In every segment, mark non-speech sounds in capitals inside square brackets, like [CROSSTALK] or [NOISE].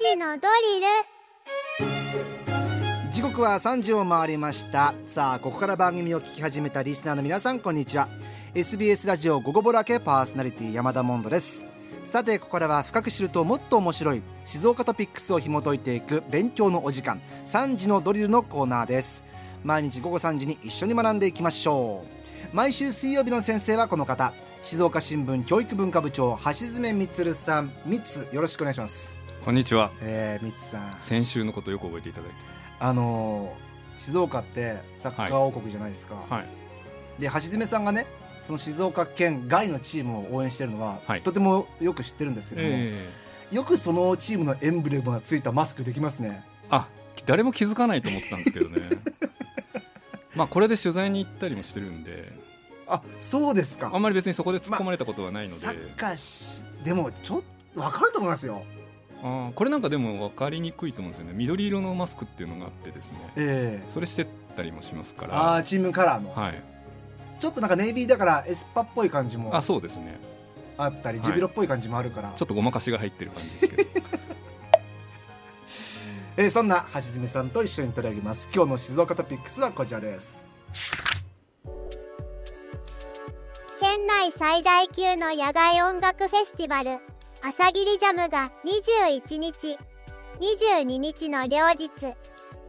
時のドリル時刻は3時を回りました。さあここから番組を聞き始めたリスナーの皆さんこんにちは。SBS ラジオ午後ぼらけパーソナリティ山田モンドです。さてここからは深く知るともっと面白い静岡トピックスを紐解いていく勉強のお時間3時のドリルのコーナーです。毎日午後3時に一緒に学んでいきましょう。毎週水曜日の先生はこの方。静岡新聞教育文化部長橋爪充さん。三つよろしくお願いします。こんにちは。えー、三つさん。先週のことよく覚えていただいて。あのー静岡ってサッカー王国じゃないですか、はい。で橋爪さんがねその静岡県外のチームを応援してるのは、はい。とてもよく知ってるんですけども、えよくそのチームのエンブレムがついたマスクできますね。ーあ、誰も気づかないと思ってたんですけどね。[LAUGHS] まあこれで取材に行ったりもしてるんで、あそうですか。あんまり別にそこで突っ込まれたことはないので、サッカーしでもちょっと分かると思いますよあーこれなんかでも分かりにくいと思うんですよね。緑色のマスクっていうのがあってですね、ええ。それしてったりもしますかあら、あチームカラーの、はい。ちょっとなんかネイビーだからエスパっぽい感じもあ、そうですね。あったり、はい。ジュビロっぽい感じもあるから、ちょっとごまかしが入ってる感じですけど、[LAUGHS] えーそんな橋爪さんと一緒に取り上げます。今日の静岡トピックスはこちらです。県内最大級の野外音楽フェスティバル朝霧ジャムが21日22日の両日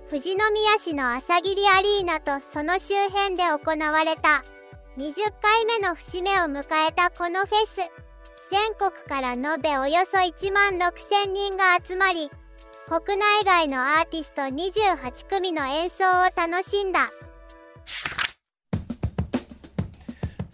富士宮市の朝霧アリーナとその周辺で行われた。20回目の節目を迎えたこのフェス。全国から延べおよそ1万6000人が集まり国内外のアーティスト28組の演奏を楽しんだ。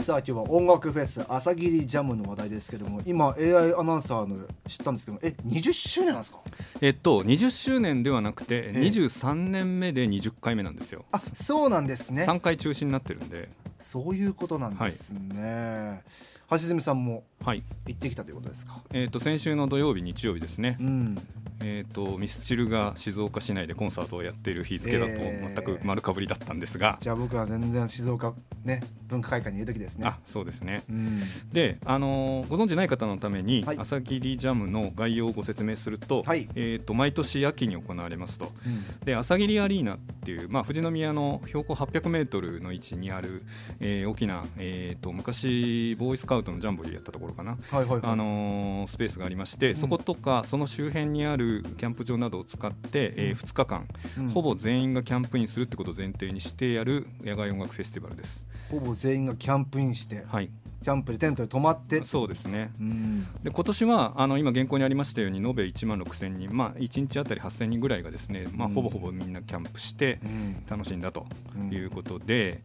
さあ今日は音楽フェス朝霧ジャムの話題ですけども今 AI アナウンサーの知ったんですけどもえ20周年なんですか？えっと20周年ではなくてえ23年目で20回目なんですよ。あそうなんですね。3回中止になってるんで、そういうことなんですね、橋爪さんもはい。行ってきたということですか？えっと先週の土曜日日曜日ですね。う。ん。えー、とミスチルが静岡市内でコンサートをやっている日付だとえー。全く丸かぶりだったんですが、じゃあ僕は全然静岡ね文化会館にいる時ですね。あそうですね。うん。で、あのーご存知ない方のために、はい。朝霧ジャムの概要をご説明すると,、はい。えー、と毎年秋に行われますと。うん。で朝霧アリーナっていう、まあ、富士宮の標高800メートルの位置にある、えー大きな、えー、と昔ボーイスカウトのジャンボリーやったところかな。はいはいはい。あのースペースがありまして、そことかその周辺にあるキャンプ場などを使って、え2日間、うん。ほぼ全員がキャンプインするってことを前提にしてやる野外音楽フェスティバルです。ほぼ全員がキャンプインしてはい、キャンプでテントで泊まって。そうですね。うん。で今年はあの今原稿にありましたように延べ1万6000人、まあ1日あたり8000人ぐらいがですね、まあうん。ほぼほぼみんなキャンプしてうん。楽しんだとうん。いうことで、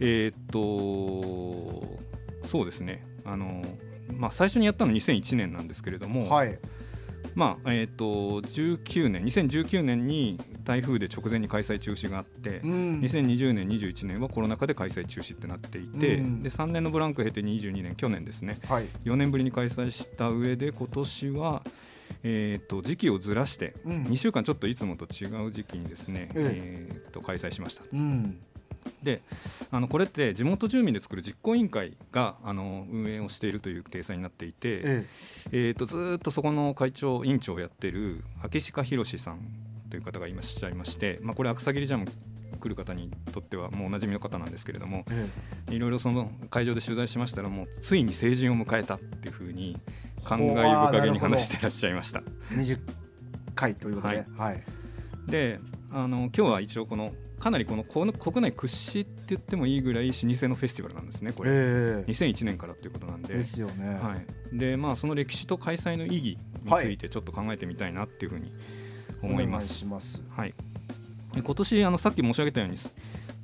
えーっとそうですね。あのまあ最初にやったの2001年なんですけれども、はい。まあえー、と19年2019年に台風で直前に開催中止があって、うん。2020年21年はコロナ禍で開催中止ってなっていて、うん。で3年のブランク経て22年去年ですね。はい。4年ぶりに開催した上で今年は、えー、と時期をずらして、うん。2週間ちょっといつもと違う時期にですね、え。えー、と開催しました。うんであのこれって地元住民で作る実行委員会があの運営をしているという体裁になっていて、ええ。ー、とずーっとそこの会長委員長をやってる秋鹿博さんという方がいらっしゃいまして、まあ、これ草切ジャム来る方にとってはもうおなじみの方なんですけれどもええ。いろいろその会場で取材しましたらもうついに成人を迎えたっていうふうに感慨深げに話してらっしゃいました。え20回ということで。はい。はい。であの今日は一応このかなりこのこの国内屈指って言ってもいいぐらい老舗のフェスティバルなんですねこれ、ええ。2001年からということなんで。ですよね。はい、でまあその歴史と開催の意義についてちょっと考えてみたいなっていうふうに思います。します。はい、で今年あのさっき申し上げたように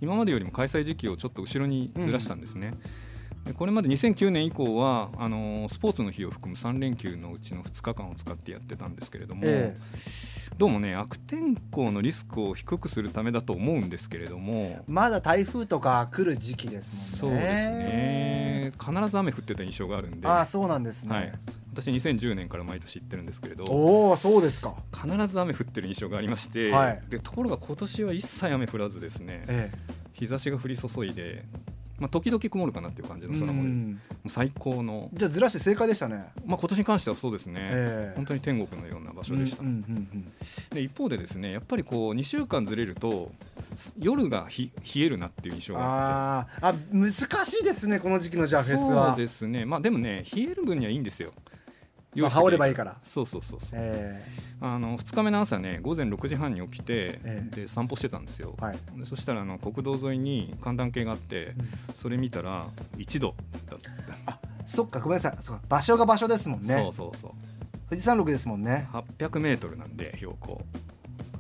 今までよりも開催時期をちょっと後ろにずらしたんですね。でこれまで2009年以降はあのスポーツの日を含む3連休のうちの2日間を使ってやってたんですけれども、えどうもね悪天候のリスクを低くするためだと思うんですけれども、まだ台風とか来る時期ですもね。そうんですね。必ず雨降ってた印象があるんで、ああそうなんですね、はい、私2010年から毎年行ってるんですけれどおおそうですか。必ず雨降ってる印象がありまして、はい。でところが今年は一切雨降らずですねえ。日差しが降り注いでまあ、時々曇るかなっていう感じの空模様、もうん。う最高の、じゃあずらして正解でしたね。まあ、今年に関してはそうですね、ええ。本当に天国のような場所でした、で一方でですねやっぱりこう2週間ずれると夜がひ冷えるなっていう印象があって。あ難しいですねこの時期のじゃあフェスは。そうですね。まあでもね冷える分にはいいんですよまあ羽織ればいいから。そうそうそうそう。えあの2日目の朝ね午前6時半に起きて、ええ。で散歩してたんですよ、ーはい。でそしたらあの国道沿いに寒暖計があって、それ見たら1度だった、そっかごめんなさい。そうか場所が場所ですもんね。そうそうそう。富士山麓ですもんね。800メートルなんで標高。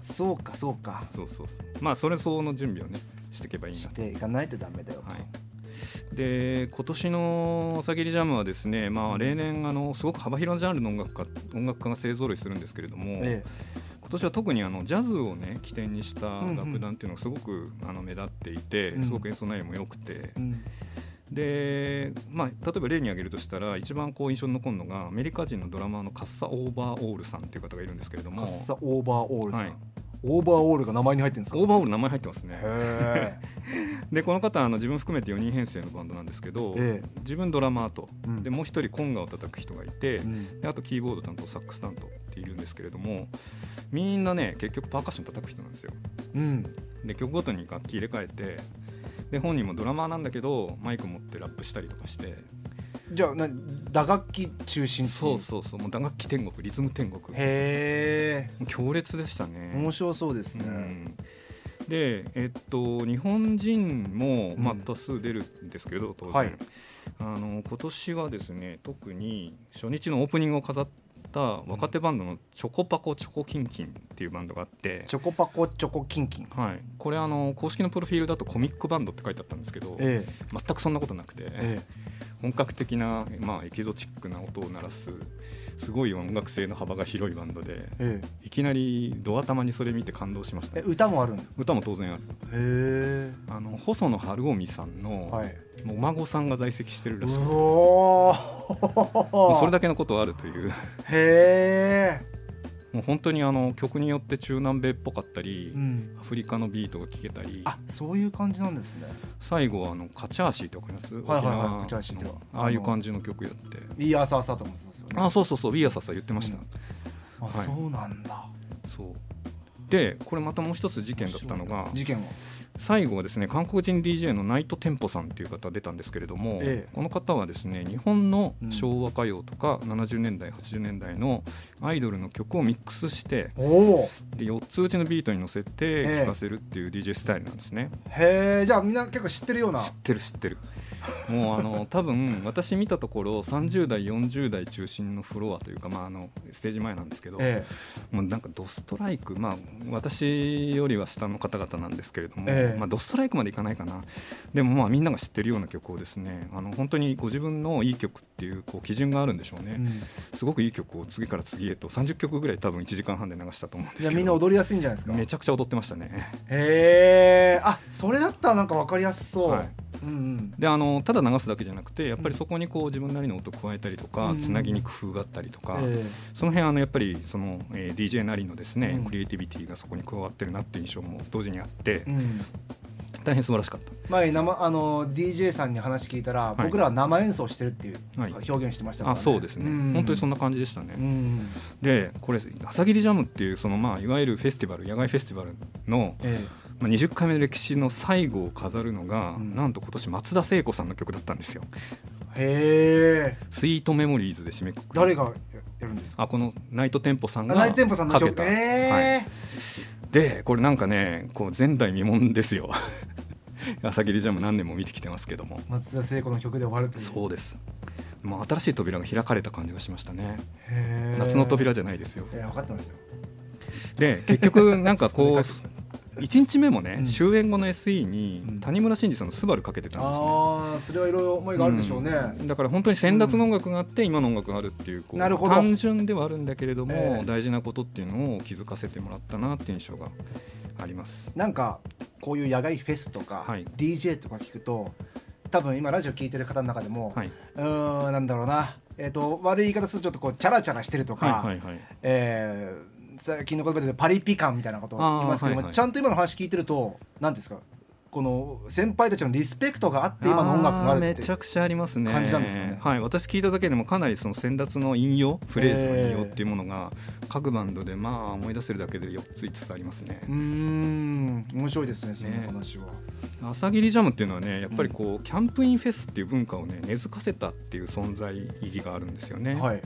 そうかそうか。そうそうそう。まあそれ相応の準備をねしていけばいいな。していかないとダメだよと、はいで今年の「朝霧ジャム」はですね、まあ、例年あのすごく幅広なジャンルの音楽家音楽家が勢ぞろいするんですけれども、え今年は特にあのジャズをね起点にした楽団っていうのがすごくあの目立っていて、うん。すごく演奏内容も良くて。え、うん。で、まあ、例えば例に挙げるとしたら一番こう印象に残るのがアメリカ人のドラマーのカッサ・オーバーオールさんっていう方がいるんですけれども。カッサオーバーオールさん、はいオーバーオールが名前に入ってるんですか？オーバーオール名前入ってますね。へ [LAUGHS] でこの方あの自分含めて4人編成のバンドなんですけど、え自分ドラマーと、うん。でもう一人コンガを叩く人がいて、えうん。であとキーボード担当サックス担当っているんですけれどもみんなね結局パーカッション叩く人なんですよ。うん。で曲ごとに楽器入れ替えてで本人もドラマーなんだけどマイク持ってラップしたりとかしてじゃあな打楽器中心そうそうそう。もう打楽器天国リズム天国。へえ。強烈でしたね。面白そうですね、うん。でえっと日本人も、まあうん、多数出るんですけど当然、はい。あの今年はですね特に初日のオープニングを飾った若手バンドのチョコパコチョコキンキンっていうバンドがあって、チョコパコチョコキンキン。はい、これあの公式のプロフィールだとコミックバンドって書いてあったんですけどえ。全くそんなことなくて、ええ本格的な、まあ、エキゾチックな音を鳴らすすごい音楽性の幅が広いバンドでええ。いきなりドア玉にそれ見て感動しました。ええ歌もあるんへ歌も当然ある。え。あの細野晴臣さんのはい。もうお孫さんが在籍してるらしくうて [LAUGHS] それだだけのことはあるという。へえもう本当にあの曲によって中南米っぽかったり、うん。アフリカのビートが聴けたり。あそういう感じなんですね。最後はあのカチャーシーってわかります、はいはいはいカチャーシーっては。ああいう感じの曲やって。いい朝朝と思ってたんですよね。あそうそうそうビアササ言ってました、あはい。そうなんだ。そう。でこれまたもう一つ事件だったのが事件は？最後はですね韓国人 DJ のナイトテンポさんっていう方出たんですけれども、ええ。この方はですね日本の昭和歌謡とか70年代80年代のアイドルの曲をミックスしてで4つ打ちのビートに乗せてええ。聴かせるっていう DJ スタイルなんですね、へえじゃあみんな結構知ってるような。知ってる知ってる。[LAUGHS] もうあの多分私見たところ30代40代中心のフロアというか、まあ、あのステージ前なんですけど、えもうなんかドストライク、まあ、私よりは下の方々なんですけれども、ええ。まあ、ドストライクまでいかないかな。でもまあみんなが知ってるような曲をですねあの本当にご自分のいい曲っていうこう基準があるんでしょうね、えうん。すごくいい曲を次から次へと30曲ぐらい多分1時間半で流したと思うんですけど。みんな踊りやすいんじゃないですか。めちゃくちゃ踊ってましたね。へえ。あそれだったらなんか分かりやすそう、はい。うんうん。であのただ流すだけじゃなくてやっぱりそこにこう自分なりの音を加えたりとか、うん。つなぎに工夫があったりとか、えその辺あのやっぱりその、えー DJ なりのですね、うん。クリエイティビティがそこに加わってるなっていう印象も同時にあって、えうん大変素晴らしかった。前生あの DJ さんに話聞いたら、い。僕らは生演奏してるっていうはい。表現してましたから、あそうですね、ん。本当にそんな感じでしたね。うん。でこれ朝霧ジャムっていうそのまあいわゆるフェスティバル野外フェスティバルの、えまあ、20回目の歴史の最後を飾るのが、うん。なんと今年松田聖子さんの曲だったんですよ。えへえ「スイートメモリーズ」で締めくくる。誰がややるんですか？あこのナイトテンポさんあがナイテンポさんの曲。かけた、えはい。えでこれなんかねこう前代未聞ですよ。[LAUGHS] 朝霧ジャム何年も見てきてますけども。松田聖子の曲で終わるという。そうです。もう新しい扉が開かれた感じがしましたね。夏の扉じゃないですよ。いや分かってますよ。で結局なんかこう [LAUGHS] 1日目もね、うん。終演後の SE にうん。谷村新司さんの「スバルかけてたんですねああそれはいろいろ思いがあるでしょうね、うん。だから本当に先達の音楽があって、今の音楽があるっていうこうなるほど。単純ではあるんだけれども、ええ。大事なことっていうのを気づかせてもらったなっていう印象があります。なんかこういう野外フェスとか、はい。DJ とか聞くと多分今ラジオ聞いてる方の中でも、はい。うーんなんだろうな、えー、と悪い言い方するとちょっとこうチャラチャラしてるとか、はいはいはい。えー最近の言葉でパリピ感みたいなことを言いますけどはいはい。ちゃんと今の話聞いてると何ですか？この先輩たちのリスペクトがあって今の音楽があるめちゃくちゃありますね。感じなんですよね。はい。私聞いただけでもかなりその先達の引用フレーズの引用っていうものが各バンドでまあ思い出せるだけで4つ5つありますね。うーん。面白いですねそのね。話は、朝霧ジャムっていうのはねやっぱりこうキャンプインフェスっていう文化をね根付かせたっていう存在意義があるんですよね、はい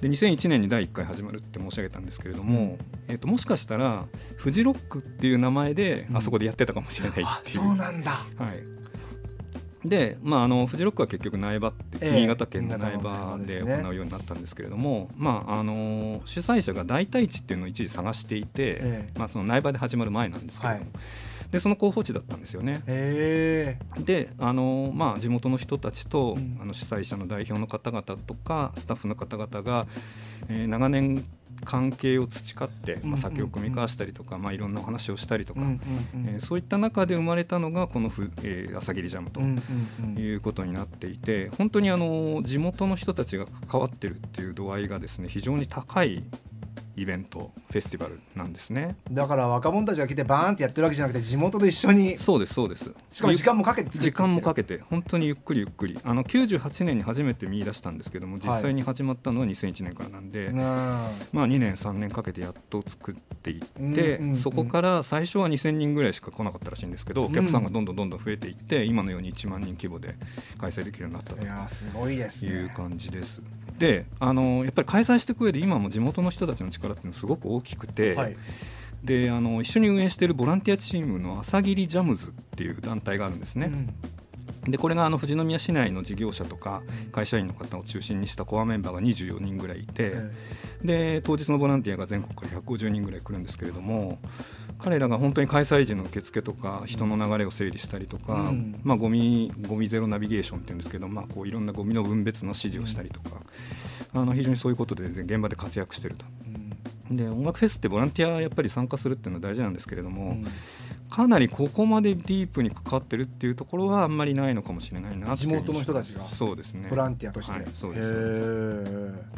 で2001年に第1回始まるって申し上げたんですけれども、えー、ともしかしたらフジロックっていう名前でうん。あそこでやってたかもしれないあっていう、そうなんだ。はい、で、まあ、あのフジロックは結局苗場って、ええ新潟県の苗場で行うようになったんですけれども、まあ、あの主催者が代替地っていうのを一時探していて、ええ。まあ、その苗場で始まる前なんですけれども、はい。でその候補地だったんですよね。であの、まあ、地元の人たちと、うん。あの主催者の代表の方々とかスタッフの方々が、えー長年関係を培って、うんまあ、酒を酌み交わしたりとか、まあ、いろんなお話をしたりとか、えーそういった中で生まれたのがこのふ、えー朝霧ジャムと。いうことになっていて本当にあの地元の人たちが関わってるっていう度合いがですね非常に高いイベントフェスティバルなんですね。だから若者たちが来てバーンってやってるわけじゃなくて地元で一緒に。そうですそうです。しかも時間もかけて時間もかけけて本当にゆっくりゆっくり。あの98年に初めて見出したんですけども実際に始まったのは2001年からなんで、まあ、2年3年かけてやっと作っていって、うんうんうん。そこから最初は2000人ぐらいしか来なかったらしいんですけど、お客さんがどんどんどんどん増えていって今のように1万人規模で開催できるようになったといやーすごいですね。いう感じです。であのやっぱり開催していく上で今も地元の人たちの力っていうのはすごく大きくて、はいであの一緒に運営しているボランティアチームの朝霧ジャムズっていう団体があるんですね。うんでこれがあの富士宮市内の事業者とか会社員の方を中心にしたコアメンバーが24人ぐらいいて、えで当日のボランティアが全国から150人ぐらい来るんですけれども彼らが本当に開催時の受付とか人の流れを整理したりとか、うん。まあ、ゴミゴミゼロナビゲーションっていうんですけど、まあ、こういろんなゴミの分別の指示をしたりとか、あの非常にそういうことで現場で活躍してると。うん。で音楽フェスってボランティアやっぱり参加するっていうのは大事なんですけれども、うんかなりここまでディープに関わってるっていうところはあんまりないのかもしれないな地元の人たちが。そうですね。ボランティアとして、はいそうです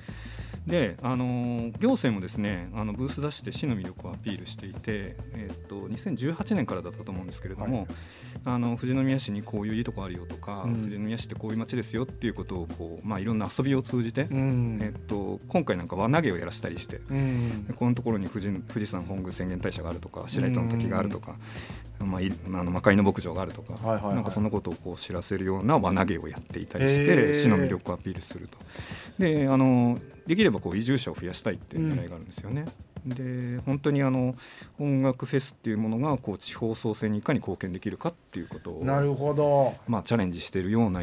で、あのー行政もですねあのブース出して市の魅力をアピールしていて、えーっと2018年からだったと思うんですけれども、はい。あの富士宮市にこういういいとこあるよとか、うん。富士宮市ってこういう街ですよっていうことをこう、まあ、いろんな遊びを通じて、うん。えーっと今回なんか輪投げをやらせたりして。うん。でこのところに富士富士山本宮浅間大社があるとか白糸の滝があるとか、まあ、いあの魔界の牧場があるとか、はいはいはい。なんかそのことをこう知らせるような輪投げをやっていたりしへてー。市の魅力をアピールすると。であのできればこう移住者を増やしたいっていう狙いがあるんですよね。で本当にあの音楽フェスっていうものがこう地方創生にいかに貢献できるかっていうことをなるほどまあ、チャレンジしているような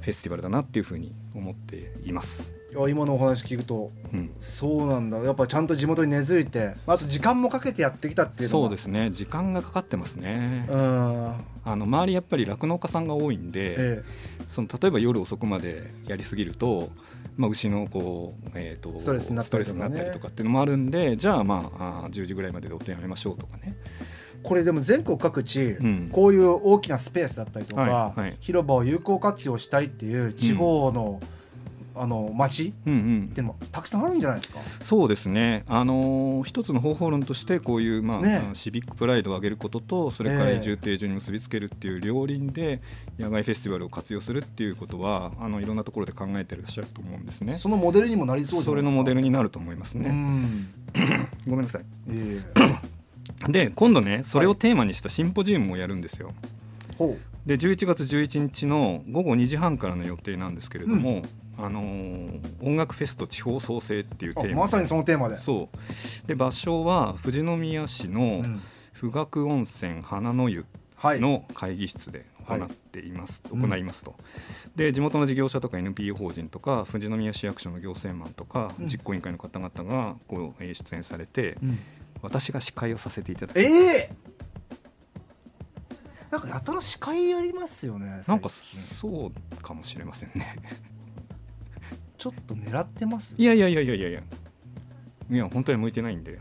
フェスティバルだなっていうふうに思っています。いや今のお話聞くとうん。そうなんだ。やっぱちゃんと地元に根付いてあと時間もかけてやってきたっていうのそうですすね。時間がかかってますね。うん。あの周りやっぱり酪農家さんが多いんで、えその例えば夜遅くまでやりすぎると、まあ、牛のこう、えー、とストレスになったりとかっていうのもあるんでじゃあまああー10時ぐらいまででお手やめましょうとかね。えこれでも全国各地、ん。こういう大きなスペースだったりとか、はいはい。広場を有効活用したいっていう地方の、あの町うんうん。ってのもたくさんあるんじゃないですか？そうですね、あのー一つの方法論としてこういう、まあね。あのシビックプライドを上げることとそれからええ。移住定住に結びつけるっていう両輪で野外フェスティバルを活用するっていうことはあのいろんなところで考えてらっしゃると思うんですね。そのモデルにもなりそうそれのモデルになると思いますうね。ん。[COUGHS] ごめんなさい。え [COUGHS] で今度ねそれをテーマにしたシンポジウムをやるんですよ。えほう。で11月11日の午後2時半からの予定なんですけれども、あのー音楽フェスと地方創生っていうテーマ。あまさにそのテーマで。そう。で場所は富士宮市のうん。富岳温泉花の湯はい。の会議室で行っています、うん。行いますと。で地元の事業者とか NPO 法人とか富士宮市役所の行政マンとか、うん。実行委員会の方々がこうえー出演されて、うん私が司会をさせていただきええ！なんかやたら司会やりますよねなんかそうかもしれませんね。ちょっと狙ってます？いやいやいやいやいや。いやいや本当に向いてないんで、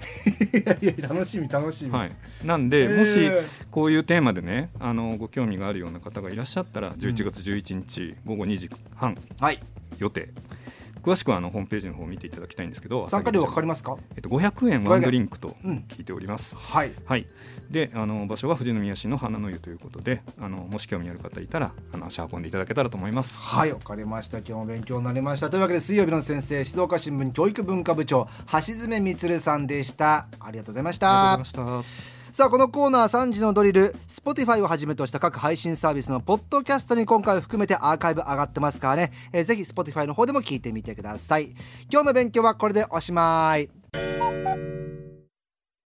いやいや楽しみ楽しみ。はい、なんで、えーもしこういうテーマでねあのご興味があるような方がいらっしゃったら11月11日午後2時半はい。予定詳しくはあのホームページの方を見ていただきたいんですけど参加料はかかりまますか？えっと、500円ワンドリンクと聞いております、はい。はい、であの場所は富士宮市の花の湯ということであのもし興味ある方いたらあの足運んでいただけたらと思います。はいわかりました。今日も勉強になりました。というわけで水曜日の先生静岡新聞教育文化部長橋爪充さんでした。ありがとうございましありがたとうございましたさあこのコーナー3時のドリル Spotify をはじめとした各配信サービスのポッドキャストに今回含めてアーカイブ上がってますからね、えーぜひ Spotify の方でも聞いてみてください。今日の勉強はこれでおしまい。